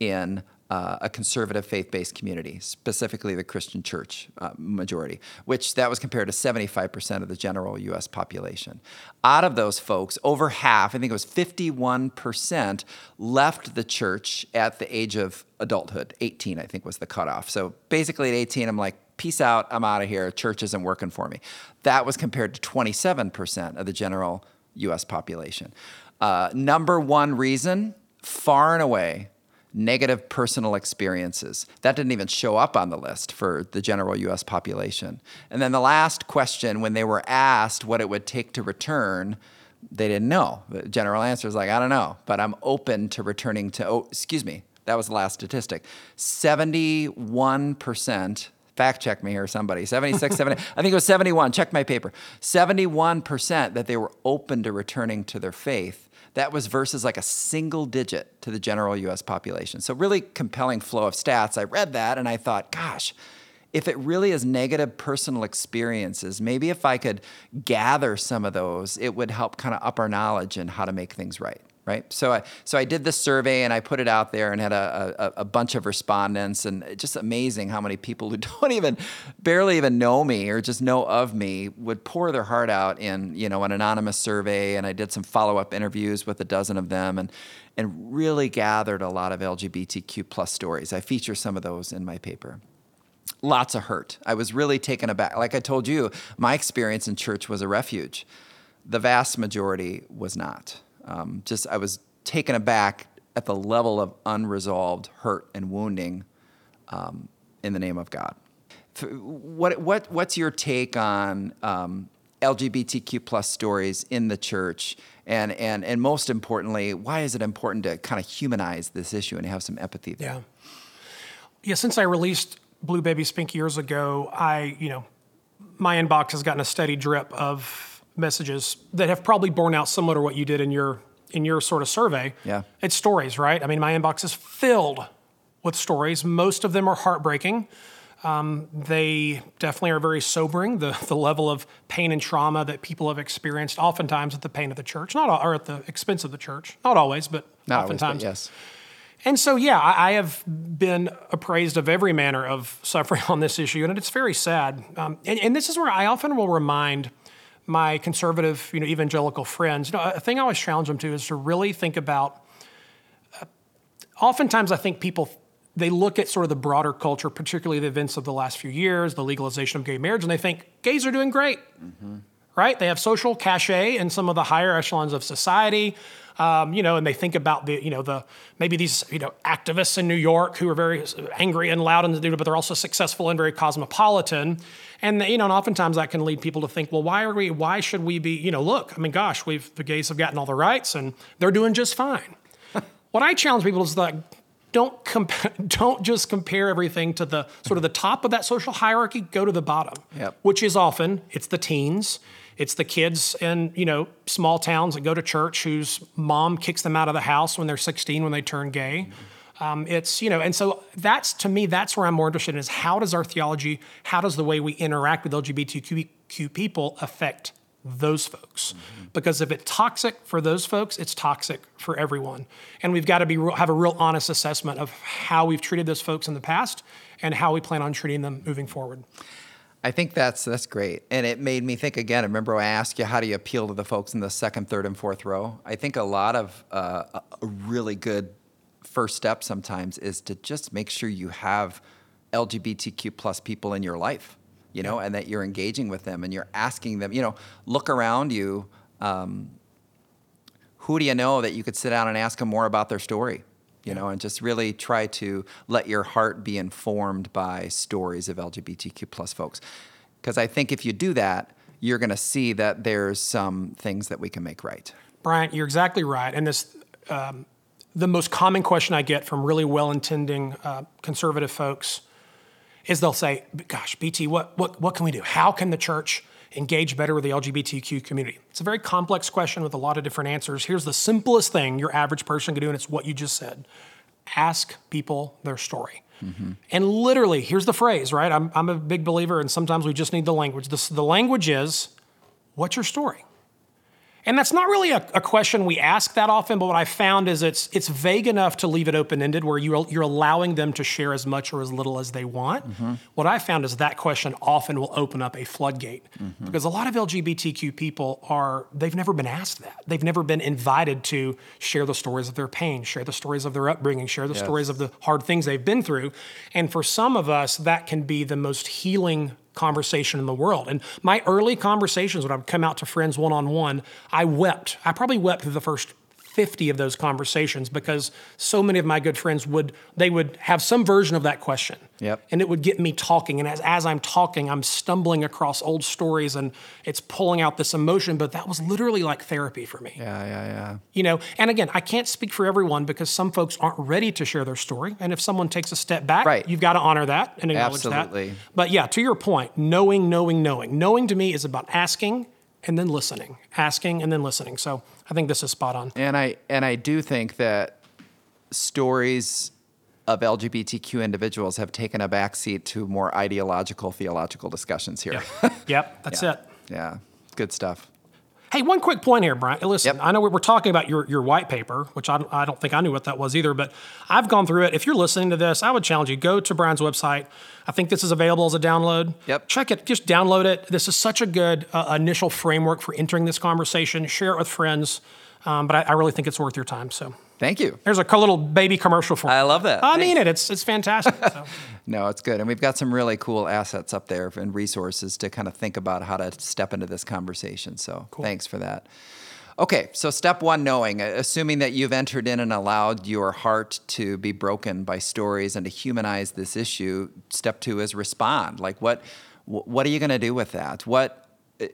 in uh, a conservative faith-based community, specifically the Christian church uh, majority, which that was compared to 75% of the general U.S. population. Out of those folks, over half, I think it was 51%, left the church at the age of adulthood. 18, I think, was the cutoff. So basically, at 18, I'm like, peace out, I'm out of here. Church isn't working for me. That was compared to 27% of the general U.S. population. Uh, number one reason, far and away, negative personal experiences. That didn't even show up on the list for the general US population. And then the last question, when they were asked what it would take to return, they didn't know. The general answer is like, I don't know, but I'm open to returning to, oh, excuse me, that was the last statistic. 71%, fact check me here, somebody, 76, 70, I think it was 71, check my paper. 71% that they were open to returning to their faith that was versus like a single digit to the general US population. So, really compelling flow of stats. I read that and I thought, gosh, if it really is negative personal experiences, maybe if I could gather some of those, it would help kind of up our knowledge in how to make things right right? So I so I did this survey and I put it out there and had a, a, a, bunch of respondents and just amazing how many people who don't even barely even know me or just know of me would pour their heart out in you know an anonymous survey and I did some follow up interviews with a dozen of them and and really gathered a lot of LGBTQ plus stories. I feature some of those in my paper lots of hurt. I was really taken aback. Like I told you, my experience in church was a refuge. The vast majority was not um, just I was taken aback at the level of unresolved hurt and wounding um, in the name of God. What, what, what's your take on um, LGBTQ plus stories in the church? And, and, and most importantly, why is it important to kind of humanize this issue and have some empathy there? Yeah. Yeah, since I released Blue Babies Pink years ago, I, you know, my inbox has gotten a steady drip of messages that have probably borne out similar to what you did in your in your sort of survey. Yeah. It's stories, right? I mean, my inbox is filled with stories. Most of them are heartbreaking. Um, they definitely are very sobering. The the level of pain and trauma that people have experienced, oftentimes at the pain of the church, not or at the expense of the church. Not always, but not oftentimes. Always, but yes. And so, yeah, I, I, have been appraised of every manner of suffering on this issue, and it's very sad. Um, and, and this is where I often will remind my conservative, you know, evangelical friends, you know, a thing I always challenge them to is to really think about. Uh, oftentimes, I think people they look at sort of the broader culture, particularly the events of the last few years, the legalization of gay marriage, and they think gays are doing great, right? They have social cachet in some of the higher echelons of society. Um, you know, and they think about the, you know, the maybe these, you know, activists in New York who are very angry and loud and but they're also successful and very cosmopolitan. And you know, and oftentimes that can lead people to think, well, why are we? Why should we be? You know, look, I mean, gosh, we've the gays have gotten all the rights and they're doing just fine. what I challenge people is like, don't comp- don't just compare everything to the sort of the top of that social hierarchy. Go to the bottom, Yep. which is often it's the teens, it's the kids in you know small towns that go to church whose mom kicks them out of the house when they're 16 when they turn gay. Um, it's you know, and so that's to me that's where I'm more interested in is how does our theology, how does the way we interact with LGBTQ people affect those folks? Because if it's toxic for those folks, it's toxic for everyone, and we've got to be real- have a real honest assessment of how we've treated those folks in the past and how we plan on treating them moving forward. I think that's that's great, and it made me think again. Remember, I asked you how do you appeal to the folks in the second, third, and fourth row. I think a lot of uh, a really good first step sometimes is to just make sure you have LGBTQ plus people in your life, you know, and that you're engaging with them and you're asking them. You know, look around you. Um, who do you know that you could sit down and ask them more about their story? You know, and just really try to let your heart be informed by stories of LGBTQ plus folks. Because I think if you do that, you're going to see that there's some things that we can make right. Brian, you're exactly right. And this, um, the most common question I get from really well-intending uh, conservative folks is they'll say, "Gosh, BT, what what what can we do? How can the church engage better with the LGBTQ community?" It's a very complex question with a lot of different answers. Here's the simplest thing your average person can do, and it's what you just said: ask people their story. Mm-hmm. And literally, here's the phrase, right? I'm, I'm a big believer, and sometimes we just need the language. This, the language is, what's your story? And that's not really a, a question we ask that often, but what I found is it's it's vague enough to leave it open ended, where you you're allowing them to share as much or as little as they want. Mm-hmm. What I found is that question often will open up a floodgate mm-hmm. because a lot of LGBTQ people are they've never been asked that. They've never been invited to share the stories of their pain, share the stories of their upbringing, share the stories of the hard things they've been through. And for some of us, that can be the most healing conversation in the world. And my early conversations when I would come out to friends one on one, I wept. I probably wept through the first 50 of those conversations because so many of my good friends would they would have some version of that question. Yep. And it would get me talking and as as I'm talking, I'm stumbling across old stories and it's pulling out this emotion, but that was literally like therapy for me Yeah, yeah, yeah. you know and again i can't speak for everyone because some folks aren't ready to share their story and if someone takes a step back Right. you've got to honor that and acknowledge Absolutely. that but yeah to your point knowing knowing knowing knowing to me is about asking and then listening asking and then listening. So i think this is spot on. And I and I do think that stories of LGBTQ individuals have taken a backseat to more ideological, theological discussions here. yep that's it. Yeah, good stuff. Hey, one quick point here, Brian. Listen, Yep. I know we we're talking about your, your white paper, which I, don't- I don't think I knew what that was either, but I've gone through it. If you're listening to this, I would challenge you go to Brian's website. I think this is available as a download. Yep. Check it. Just download it. This is such a good uh, initial framework for entering this conversation. Share it with friends. Um, but I, I really think it's worth your time. So Thank you. there's a little baby commercial for I love that. I mean it. It's it's fantastic. So. No, it's good. And we've got some really cool assets up there and resources to kind of think about how to step into this conversation. So thanks for that. Okay, so step one knowing, assuming that you've entered in and allowed your heart to be broken by stories and to humanize this issue, step two is respond. Like, what, what are you going to do with that? What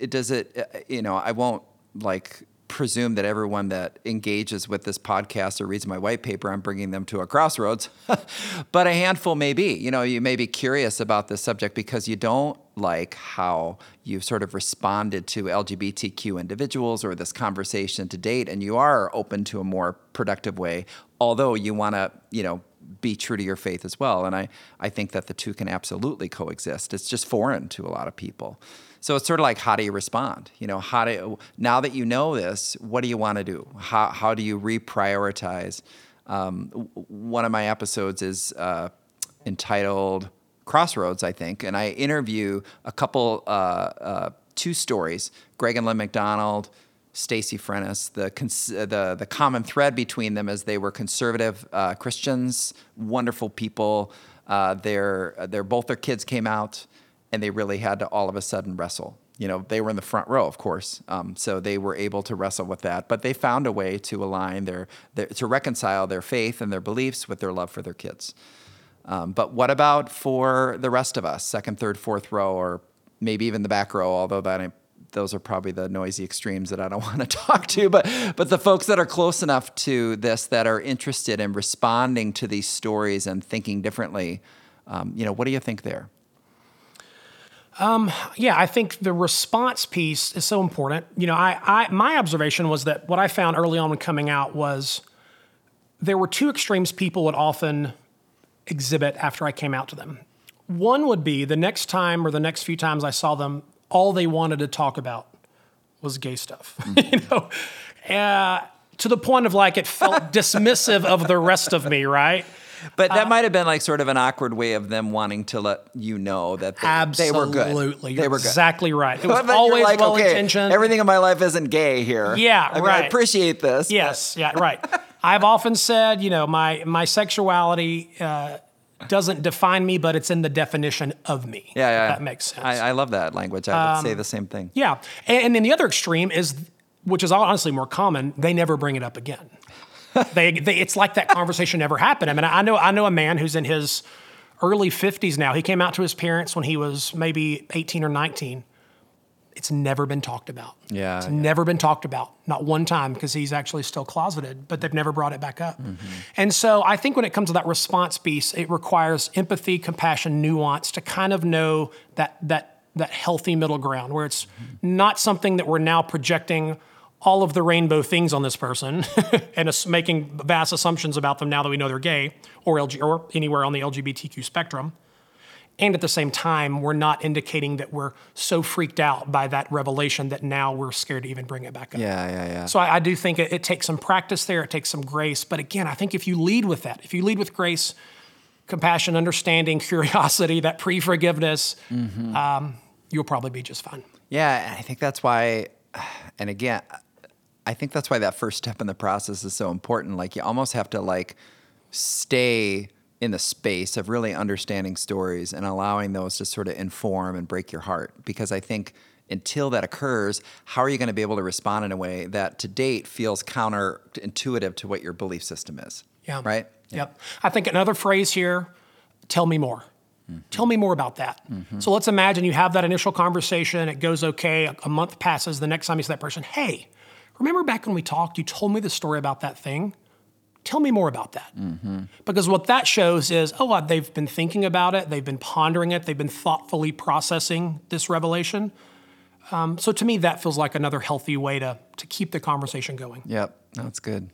does it, uh, you know, I won't like presume that everyone that engages with this podcast or reads my white paper, I'm bringing them to a crossroads. but a handful may be. You know, you may be curious about this subject because you don't like how you've sort of responded to LGBTQ individuals or this conversation to date, and you are open to a more productive way, although you want to, you know, be true to your faith as well. And I, I think that the two can absolutely coexist. It's just foreign to a lot of people. So it's sort of like how do you respond? You know, how do now that you know this, what do you want to do? How how do you reprioritize? Um, one of my episodes is uh, entitled Crossroads, I think, and I interview a couple, uh, uh, two stories. Greg and Lynn McDonald, Stacy Frennis. The, cons- the the common thread between them is they were conservative uh, Christians, wonderful people. Uh, their their both their kids came out, and they really had to all of a sudden wrestle. You know, they were in the front row, of course, um, so they were able to wrestle with that. But they found a way to align their, their to reconcile their faith and their beliefs with their love for their kids. Um, but what about for the rest of us, second, third, fourth row, or maybe even the back row? Although that those are probably the noisy extremes that I don't want to talk to. But but the folks that are close enough to this that are interested in responding to these stories and thinking differently, um, you know, what do you think there? Yeah, I think the response piece is so important. You know, I, I my observation was that what I found early on when coming out was there were two extremes people would often exhibit after I came out to them. One would be the next time or the next few times I saw them, all they wanted to talk about was gay stuff. you know, uh, to the point of like it felt dismissive of the rest of me, right? But that might have been like sort of an awkward way of them wanting to let you know that they, they were good. Absolutely, They were good. exactly right. It was always like, well okay, intentioned. Everything in my life isn't gay here. Yeah, I mean, I appreciate this. but- Yes, yeah, right. I've often said, you know, my my sexuality uh, doesn't define me, but it's in the definition of me. Yeah, yeah. That makes sense. I, I love that language. I would say the same thing. yeah, and, and then the other extreme is, which is honestly more common, they never bring it up again. They, they, it's like that conversation never happened. I mean, I know, I know a man who's in his early 50s now. He came out to his parents when he was maybe 18 or 19. It's never been talked about. Yeah, It's yeah. never been talked about, not one time, because he's actually still closeted, but they've never brought it back up. Mm-hmm. And so I think when it comes to that response piece, it requires empathy, compassion, nuance to kind of know that that that healthy middle ground where it's mm-hmm. not something that we're now projecting all of the rainbow things on this person and making vast assumptions about them now that we know they're gay or LG, or anywhere on the LGBTQ spectrum. And at the same time, we're not indicating that we're so freaked out by that revelation that now we're scared to even bring it back up. Yeah, yeah, yeah. So I, I do think it, it takes some practice there. It takes some grace. But again, I think if you lead with that, if you lead with grace, compassion, understanding, curiosity, that pre-forgiveness, um, you'll probably be just fine. Yeah, and I think that's why, and again, I think that's why that first step in the process is so important. Like you almost have to like stay in the space of really understanding stories and allowing those to sort of inform and break your heart. Because I think until that occurs, how are you going to be able to respond in a way that to date feels counterintuitive to what your belief system is? Yeah. Right? Yep. I think another phrase here, tell me more. Mm-hmm. Tell me more about that. Mm-hmm. So let's imagine you have that initial conversation, it goes okay, a, a month passes, the next time you see that person, hey, remember back when we talked, you told me the story about that thing? Tell me more about that. Because what that shows is, oh, they've been thinking about it, they've been pondering it, they've been thoughtfully processing this revelation. Um, so to me, that feels like another healthy way to, to keep the conversation going. Yep, that's good.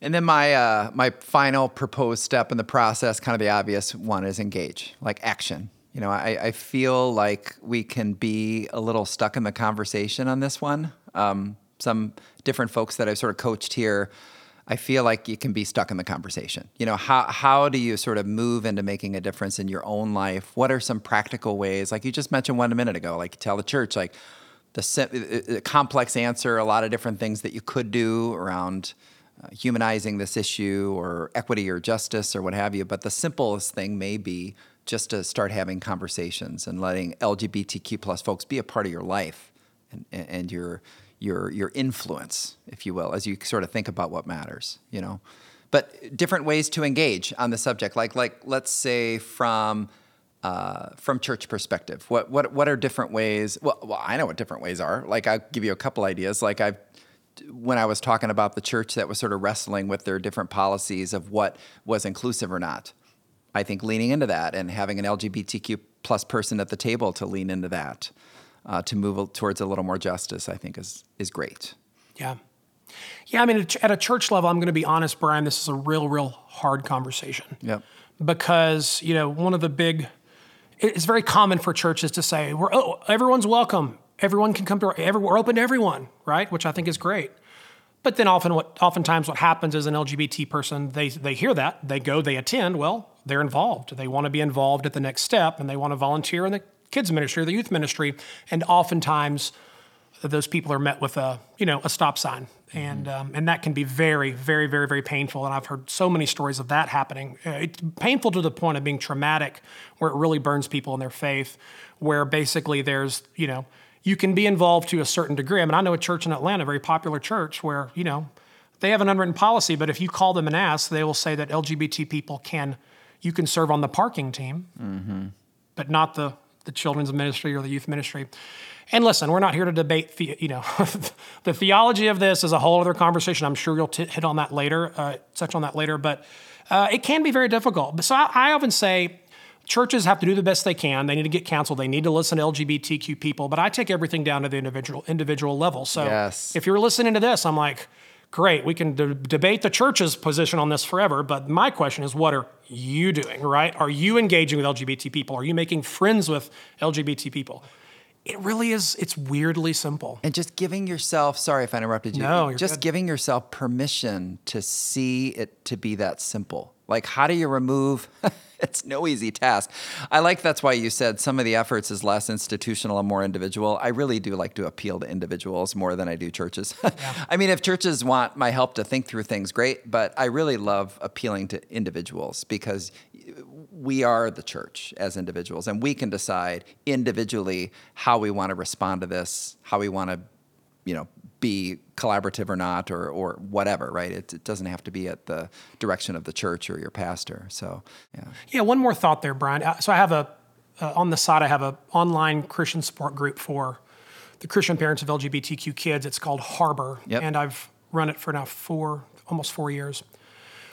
And then my uh, my final proposed step in the process, kind of the obvious one, is engage, like action. You know, I, I feel like we can be a little stuck in the conversation on this one. Um, some different folks that I've sort of coached here, I feel like you can be stuck in the conversation. You know, how how do you sort of move into making a difference in your own life? What are some practical ways? Like you just mentioned one a minute ago, like tell the church, like the sim- uh, uh, complex answer, a lot of different things that you could do around uh, humanizing this issue or equity or justice or what have you. But the simplest thing may be just to start having conversations and letting LGBTQ plus folks be a part of your life and, and your your your influence, if you will, as you sort of think about what matters. You know, but different ways to engage on the subject, like like let's say from uh, from church perspective, what what what are different ways? Well, well, I know what different ways are. Like I'll give you a couple ideas. Like I've when I was talking about the church that was sort of wrestling with their different policies of what was inclusive or not. I think leaning into that and having an LGBTQ plus person at the table to lean into that, uh, to move towards a little more justice, I think is is great. Yeah. Yeah, I mean, at a church level, I'm going to be honest, Brian, this is a real, real hard conversation. Yep. Because, you know, one of the big, it's very common for churches to say, we're, oh, everyone's welcome. Everyone can come to, our, every, we're open to everyone, right? Which I think is great. But then often what, oftentimes what happens is an LGBT person, they, they hear that, they go, they attend, well, they're involved. They want to be involved at the next step and they want to volunteer in the kids ministry or the youth ministry, and oftentimes those people are met with a you know a stop sign, and um, and that can be very very very very painful. And I've heard so many stories of that happening. Uh, it's painful to the point of being traumatic, where it really burns people in their faith. Where basically there's you know you can be involved to a certain degree. I mean, I know a church in Atlanta, a very popular church, where you know they have an unwritten policy, but if you call them and ask, they will say that LGBT people can you can serve on the parking team, mm-hmm. but not the the children's ministry or the youth ministry. And listen, we're not here to debate, the, you know, the theology of this is a whole other conversation. I'm sure you'll t- hit on that later, uh, touch on that later, but uh, it can be very difficult. So I, I often say churches have to do the best they can. They need to get counsel. They need to listen to LGBTQ people. But I take everything down to the individual individual level. So yes. if you're listening to this, I'm like, great, we can de- debate the church's position on this forever. But my question is, what are you doing, right? Are you engaging with LGBT people? Are you making friends with LGBT people? It really is, it's weirdly simple. And just giving yourself, sorry if I interrupted you. No, just good. giving yourself permission to see it to be that simple. Like, how do you remove? it's no easy task. I like that's why you said some of the efforts is less institutional and more individual. I really do like to appeal to individuals more than I do churches. I mean, if churches want my help to think through things, great. But I really love appealing to individuals because we are the church as individuals, and we can decide individually how we want to respond to this, how we want to, you know, be collaborative or not, or or whatever. Right? It, it doesn't have to be at the direction of the church or your pastor. So, yeah. Yeah, one more thought there, Brian. Uh, So I have a uh, on the side. I have a online Christian support group for the Christian parents of LGBTQ kids. It's called Harbor, Yep. and I've run it for now four, almost four years.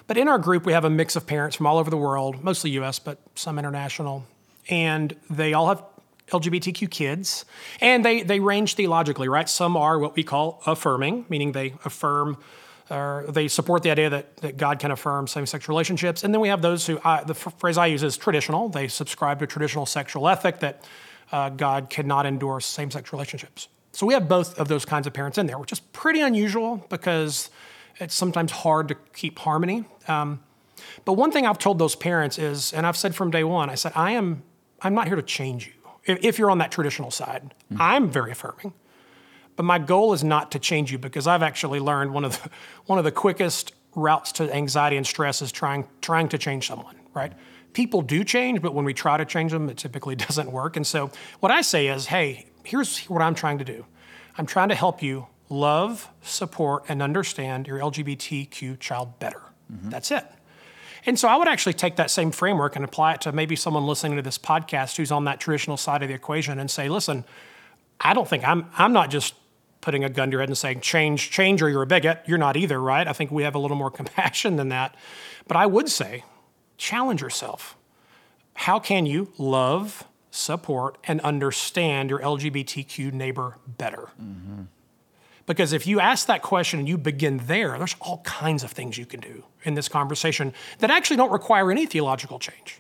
But in our group, we have a mix of parents from all over the world, mostly U.S., but some international, and they all have LGBTQ kids, and they they range theologically, right? Some are what we call affirming, meaning they affirm or they support the idea that, that God can affirm same-sex relationships. And then we have those who, I, the phrase I use is traditional. They subscribe to traditional sexual ethic that uh, God cannot endorse same-sex relationships. So we have both of those kinds of parents in there, which is pretty unusual because it's sometimes hard to keep harmony. Um, but one thing I've told those parents is, and I've said from day one, I said, I am, I'm not here to change you. If, you're on that traditional side, I'm very affirming. But my goal is not to change you because I've actually learned one of the, one of the quickest routes to anxiety and stress is trying trying to change someone, right? People do change, but when we try to change them, it typically doesn't work. And so what I say is, hey, here's what I'm trying to do. I'm trying to help you love, support, and understand your LGBTQ child better. That's it. And so I would actually take that same framework and apply it to maybe someone listening to this podcast who's on that traditional side of the equation and say, listen, I don't think I'm I'm not just putting a gun to your head and saying change change or you're a bigot. You're not either, right? I think we have a little more compassion than that. But I would say challenge yourself. How can you love, support and understand your LGBTQ neighbor better? Mm-hmm. Because if you ask that question and you begin there, there's all kinds of things you can do in this conversation that actually don't require any theological change.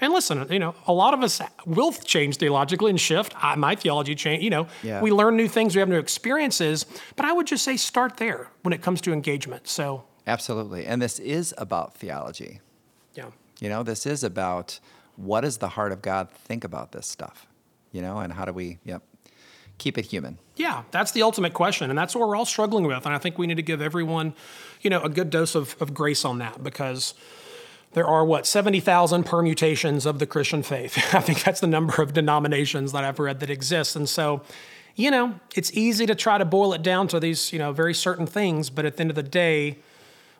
And listen, you know, a lot of us will change theologically and shift. I, my theology change. You know, Yeah. we learn new things, we have new experiences. But I would just say start there when it comes to engagement. So, Absolutely. And this is about theology. yeah, You know, this is about what does the heart of God think about this stuff? You know, and how do we, yep, keep it human. yeah, that's the ultimate question, and that's what we're all struggling with. And I think we need to give everyone, you know, a good dose of, of grace on that because there are what 70,000 permutations of the Christian faith. I think that's the number of denominations that I've read that exist. And so, you know, it's easy to try to boil it down to these, you know, very certain things, but at the end of the day,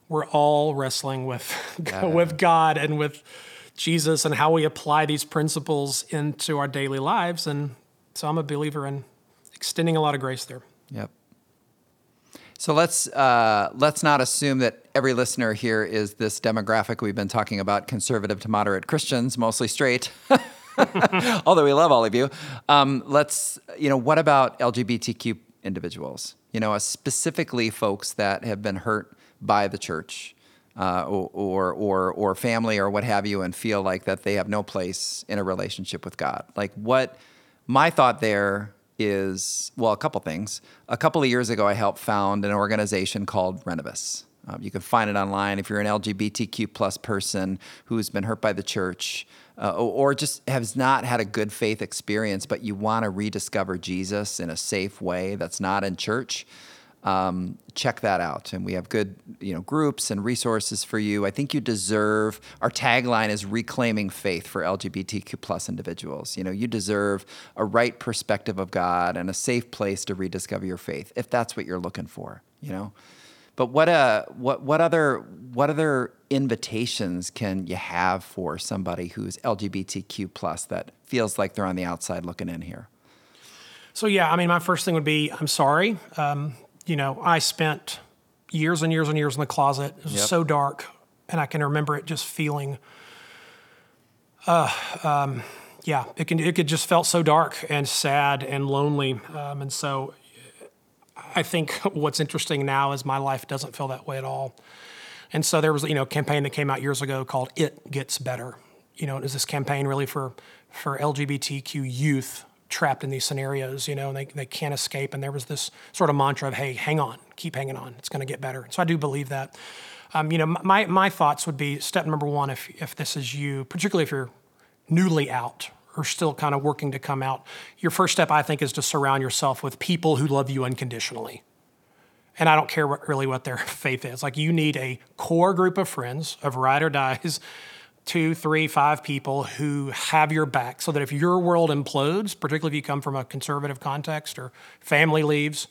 we're all wrestling with with God and with Jesus and how we apply these principles into our daily lives. And so I'm a believer in extending a lot of grace there. Yep. So let's uh, let's not assume that every listener here is this demographic we've been talking about: conservative to moderate Christians, mostly straight. Although we love all of you, um, let's you know what about LGBTQ individuals? You know, uh, specifically folks that have been hurt by the church. Uh, or, or or or family or what have you, and feel like that they have no place in a relationship with God. Like what my thought there is well, a couple things. A couple of years ago, I helped found an organization called Renovus. Um, you can find it online if you're an LGBTQ plus person who's been hurt by the church uh, or just has not had a good faith experience, but you want to rediscover Jesus in a safe way that's not in church. Um, check that out, and we have good, you know, groups and resources for you. I think you deserve. Our tagline is reclaiming faith for LGBTQ plus individuals. You know, you deserve a right perspective of God and a safe place to rediscover your faith, if that's what you're looking for. You know, but what uh what what other what other invitations can you have for somebody who's LGBTQ plus that feels like they're on the outside looking in here? So yeah, I mean, my first thing would be, I'm sorry. Um, you know, I spent years and years and years in the closet. It was Yep. so dark, and I can remember it just feeling. Uh, um, yeah, it can. It could just felt so dark and sad and lonely, um, and so I think what's interesting now is my life doesn't feel that way at all. And so there was, you know, a campaign that came out years ago called "It Gets Better." You know, it was this campaign really for for LGBTQ youth trapped in these scenarios. You know, and they they can't escape. And there was this sort of mantra of, "Hey, hang on, keep hanging on. It's going to get better." So I do believe that. Um, you know, my my thoughts would be step number one if if this is you, particularly if you're newly out or still kind of working to come out, your first step, I think, is to surround yourself with people who love you unconditionally. And I don't care what, really what their faith is. Like, you need a core group of friends, of ride or dies, two, three, five people who have your back so that if your world implodes, particularly if you come from a conservative context or family leaves,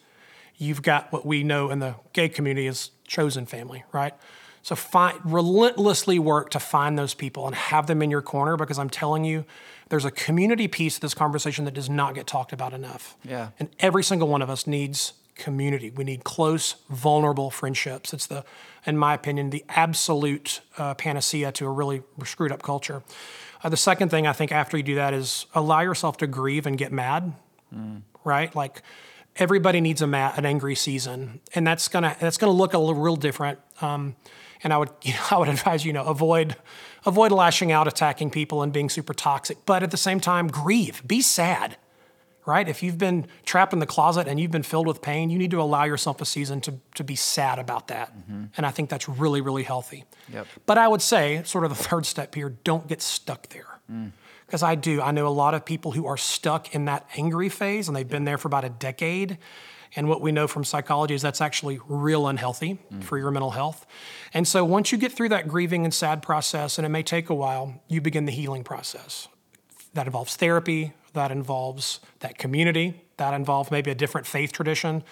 you've got what we know in the gay community is chosen family, right? So find, relentlessly work to find those people and have them in your corner because I'm telling you, there's a community piece to this conversation that does not get talked about enough. Yeah. And every single one of us needs community. We need close, vulnerable friendships. It's the, in my opinion, the absolute uh, panacea to a really screwed up culture. Uh, the second thing I think after you do that is allow yourself to grieve and get mad, right? Like everybody needs a mad, an angry season, and that's gonna that's gonna look a little real different. Um, and I would you know, I would advise you know avoid avoid lashing out, attacking people, and being super toxic. But at the same time, grieve, be sad right? If you've been trapped in the closet and you've been filled with pain, you need to allow yourself a season to, to be sad about that. Mm-hmm. And I think that's really, really healthy. Yep. But I would say, sort of the third step here, don't get stuck there. Mm. Because I do. I know a lot of people who are stuck in that angry phase and they've been there for about a decade. And what we know from psychology is that's actually real unhealthy mm. for your mental health. And so once you get through that grieving and sad process, and it may take a while, you begin the healing process that involves therapy, that involves that community, that involves maybe a different faith tradition.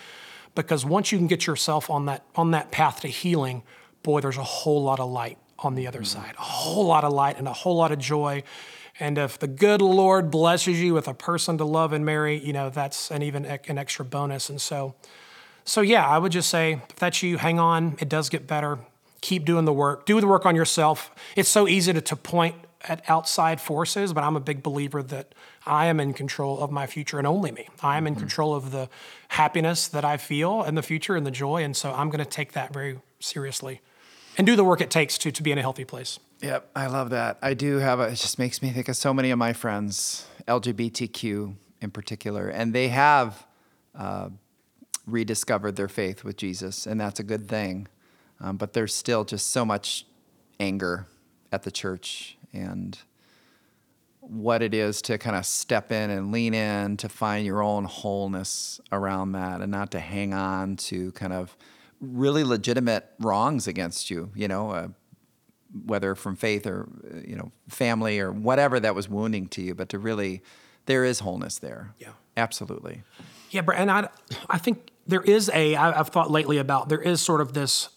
Because once you can get yourself on that on that path to healing, boy, there's a whole lot of light on the other mm-hmm. side, a whole lot of light and a whole lot of joy. And if the good Lord blesses you with a person to love and marry, you know that's an even an extra bonus. And so, so yeah, I would just say if that's you, hang on. It does get better. Keep doing the work. Do the work on yourself. It's so easy to, to point at outside forces, but I'm a big believer that I am in control of my future and only me. I am in control of the happiness that I feel in the future and the joy. And so I'm going to take that very seriously and do the work it takes to, to be in a healthy place. Yep, I love that. I do have a, it just makes me think of so many of my friends, LGBTQ in particular, and they have uh, rediscovered their faith with Jesus, and that's a good thing. Um, but there's still just so much anger at the church and what it is to kind of step in and lean in to find your own wholeness around that and not to hang on to kind of really legitimate wrongs against you, you know, uh, whether from faith or, uh, you know, family or whatever that was wounding to you, but to really, there is wholeness there. Yeah. Absolutely. Yeah, and I, I think there is a, I, I've thought lately about, there is sort of this,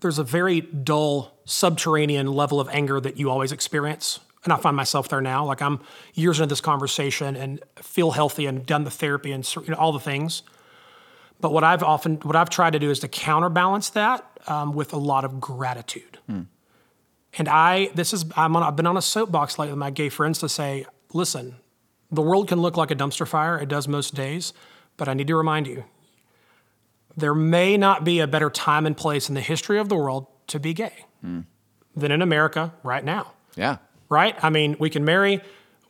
there's a very dull subterranean level of anger that you always experience. And I find myself there now. Like I'm years into this conversation and feel healthy and done the therapy and you know, all the things. But what I've often, what I've tried to do is to counterbalance that um, with a lot of gratitude. And I, this is, I'm on, I've been on a soapbox lately with my gay friends to say, listen, the world can look like a dumpster fire. It does most days. But I need to remind you, there may not be a better time and place in the history of the world to be gay than in America right now Yeah. Right? I mean, we can marry,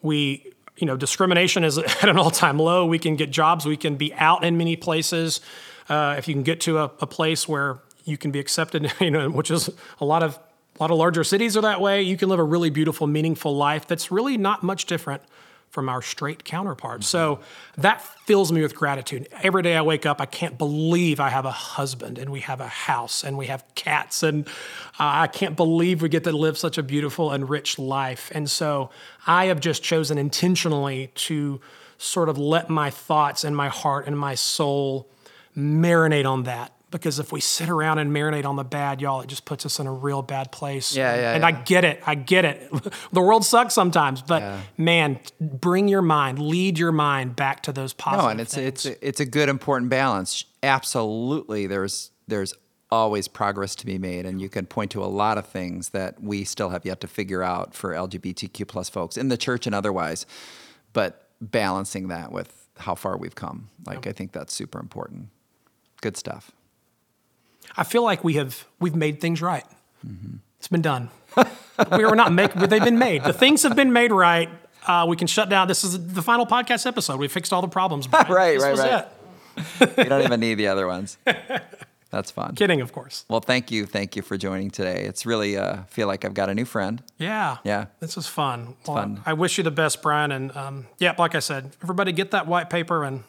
we, you know, discrimination is at an all time low. We can get jobs, we can be out in many places. Uh, if you can get to a, a place where You can be accepted, you know, which is a lot of a lot of larger cities are that way. You can live a really beautiful, meaningful life that's really not much different from our straight counterparts. So that fills me with gratitude. Every day I wake up, I can't believe I have a husband and we have a house and we have cats. And uh, I can't believe we get to live such a beautiful and rich life. And so I have just chosen intentionally to sort of let my thoughts and my heart and my soul marinate on that because if we sit around and marinate on the bad, y'all, it just puts us in a real bad place. Yeah, yeah. And yeah. I get it. I get it. the world sucks sometimes, but Yeah. man, bring your mind, lead your mind back to those positive No, and it's things. it's a, it's a good important balance. Absolutely, there's there's always progress to be made, and you can point to a lot of things that we still have yet to figure out for LGBTQ plus folks in the church and otherwise. But balancing that with how far we've come, like I think that's super important. Good stuff. I feel like we have we've made things right. Mm-hmm. It's been done. we are not make. They've been made. The things have been made right. Uh, we can shut down. This is the final podcast episode. We fixed all the problems. Right, This right, was right. it. You don't even need the other ones. That's fun. Kidding, of course. Well, thank you, thank you for joining today. It's really uh, feel like I've got a new friend. Yeah. Yeah. This is fun. Well, fun. I wish you the best, Brian. And um, yeah, like I said, everybody get that white paper and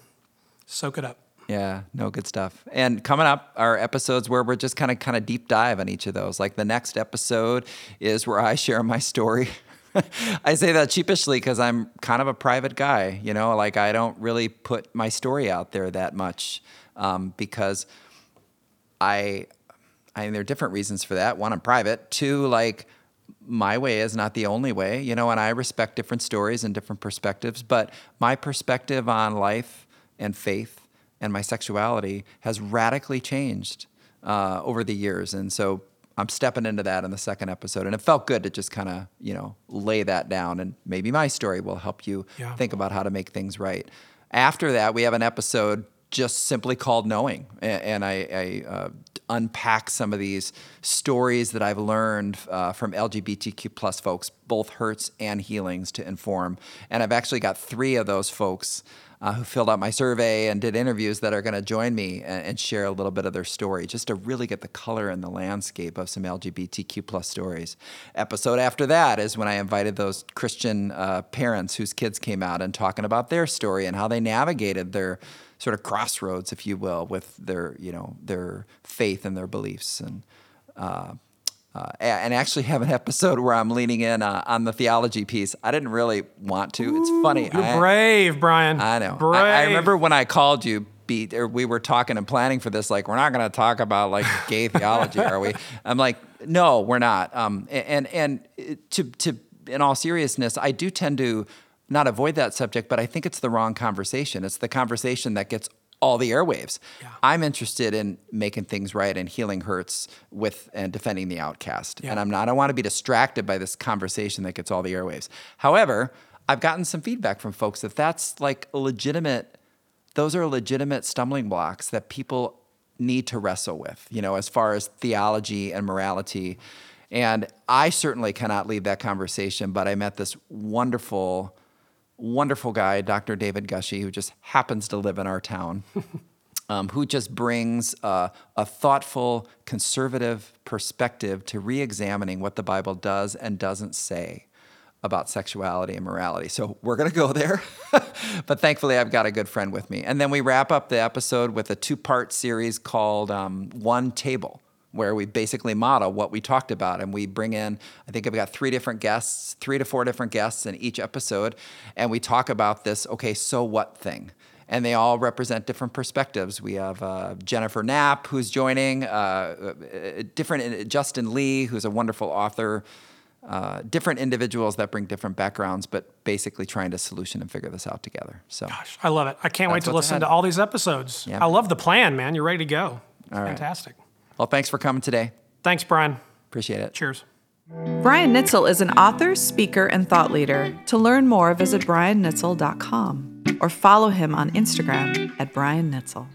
soak it up. Yeah, no good stuff. And coming up are episodes where we're just kind of kind of deep dive on each of those. Like the next episode is where I share my story. I say that sheepishly because I'm kind of a private guy, you know, like I don't really put my story out there that much um, because I, I mean, there are different reasons for that. One, I'm private. Two, like my way is not the only way, you know, and I respect different stories and different perspectives, but my perspective on life and faith and my sexuality has radically changed uh, over the years. And so I'm stepping into that in the second episode. And it felt good to just kind of, you know, lay that down. And maybe my story will help you Yeah. think about how to make things right. After that, we have an episode just simply called Knowing. And I, I uh, unpack some of these stories that I've learned uh, from LGBTQ plus folks, both hurts and healings to inform. And I've actually got three of those folks uh, who filled out my survey and did interviews that are going to join me and, and share a little bit of their story, just to really get the color and the landscape of some LGBTQ plus stories. Episode after that is when I invited those Christian uh, parents whose kids came out and talking about their story and how they navigated their sort of crossroads, if you will, with their you know their faith and their beliefs and. Uh, uh, and actually have an episode where I'm leaning in uh, on the theology piece. I didn't really want to. It's funny. You're I- brave, Brian. I know. Brave. I, I remember when I called you, we were talking and planning for this. Like, we're not going to talk about like gay theology, are we? I'm like, no, we're not. Um, and and to to in all seriousness, I do tend to not avoid that subject, but I think it's the wrong conversation. It's the conversation that gets all the airwaves. I'm interested in making things right and healing hurts with and defending the outcast. And I'm not. I want to be distracted by this conversation that gets all the airwaves. However, I've gotten some feedback from folks that that's like legitimate. Those are legitimate stumbling blocks that people need to wrestle with. You know, as far as theology and morality. And I certainly cannot lead that conversation, but I met this wonderful wonderful guy, Dr. David Gushee, who just happens to live in our town, um, who just brings uh, a thoughtful, conservative perspective to re examining what the Bible does and doesn't say about sexuality and morality. So we're going to go there. but thankfully, I've got a good friend with me. And then we wrap up the episode with a two part series called um, One Table where we basically model what we talked about and we bring in i think i've got three different guests three to four different guests in each episode and we talk about this okay so what thing and they all represent different perspectives we have uh, jennifer knapp who's joining uh, uh, different justin lee who's a wonderful author uh, different individuals that bring different backgrounds but basically trying to solution and figure this out together so Gosh, I love it. I can't wait to listen ahead. to all these episodes. Yeah. I love the plan, man. You're ready to go. It's right. fantastic. Well thanks for coming today Thanks, Brian. appreciate it Cheers. Brian Nitzel is an author, speaker, and thought leader. To learn more, visit briannitzel.com or follow him on Instagram at Brian Nitzel.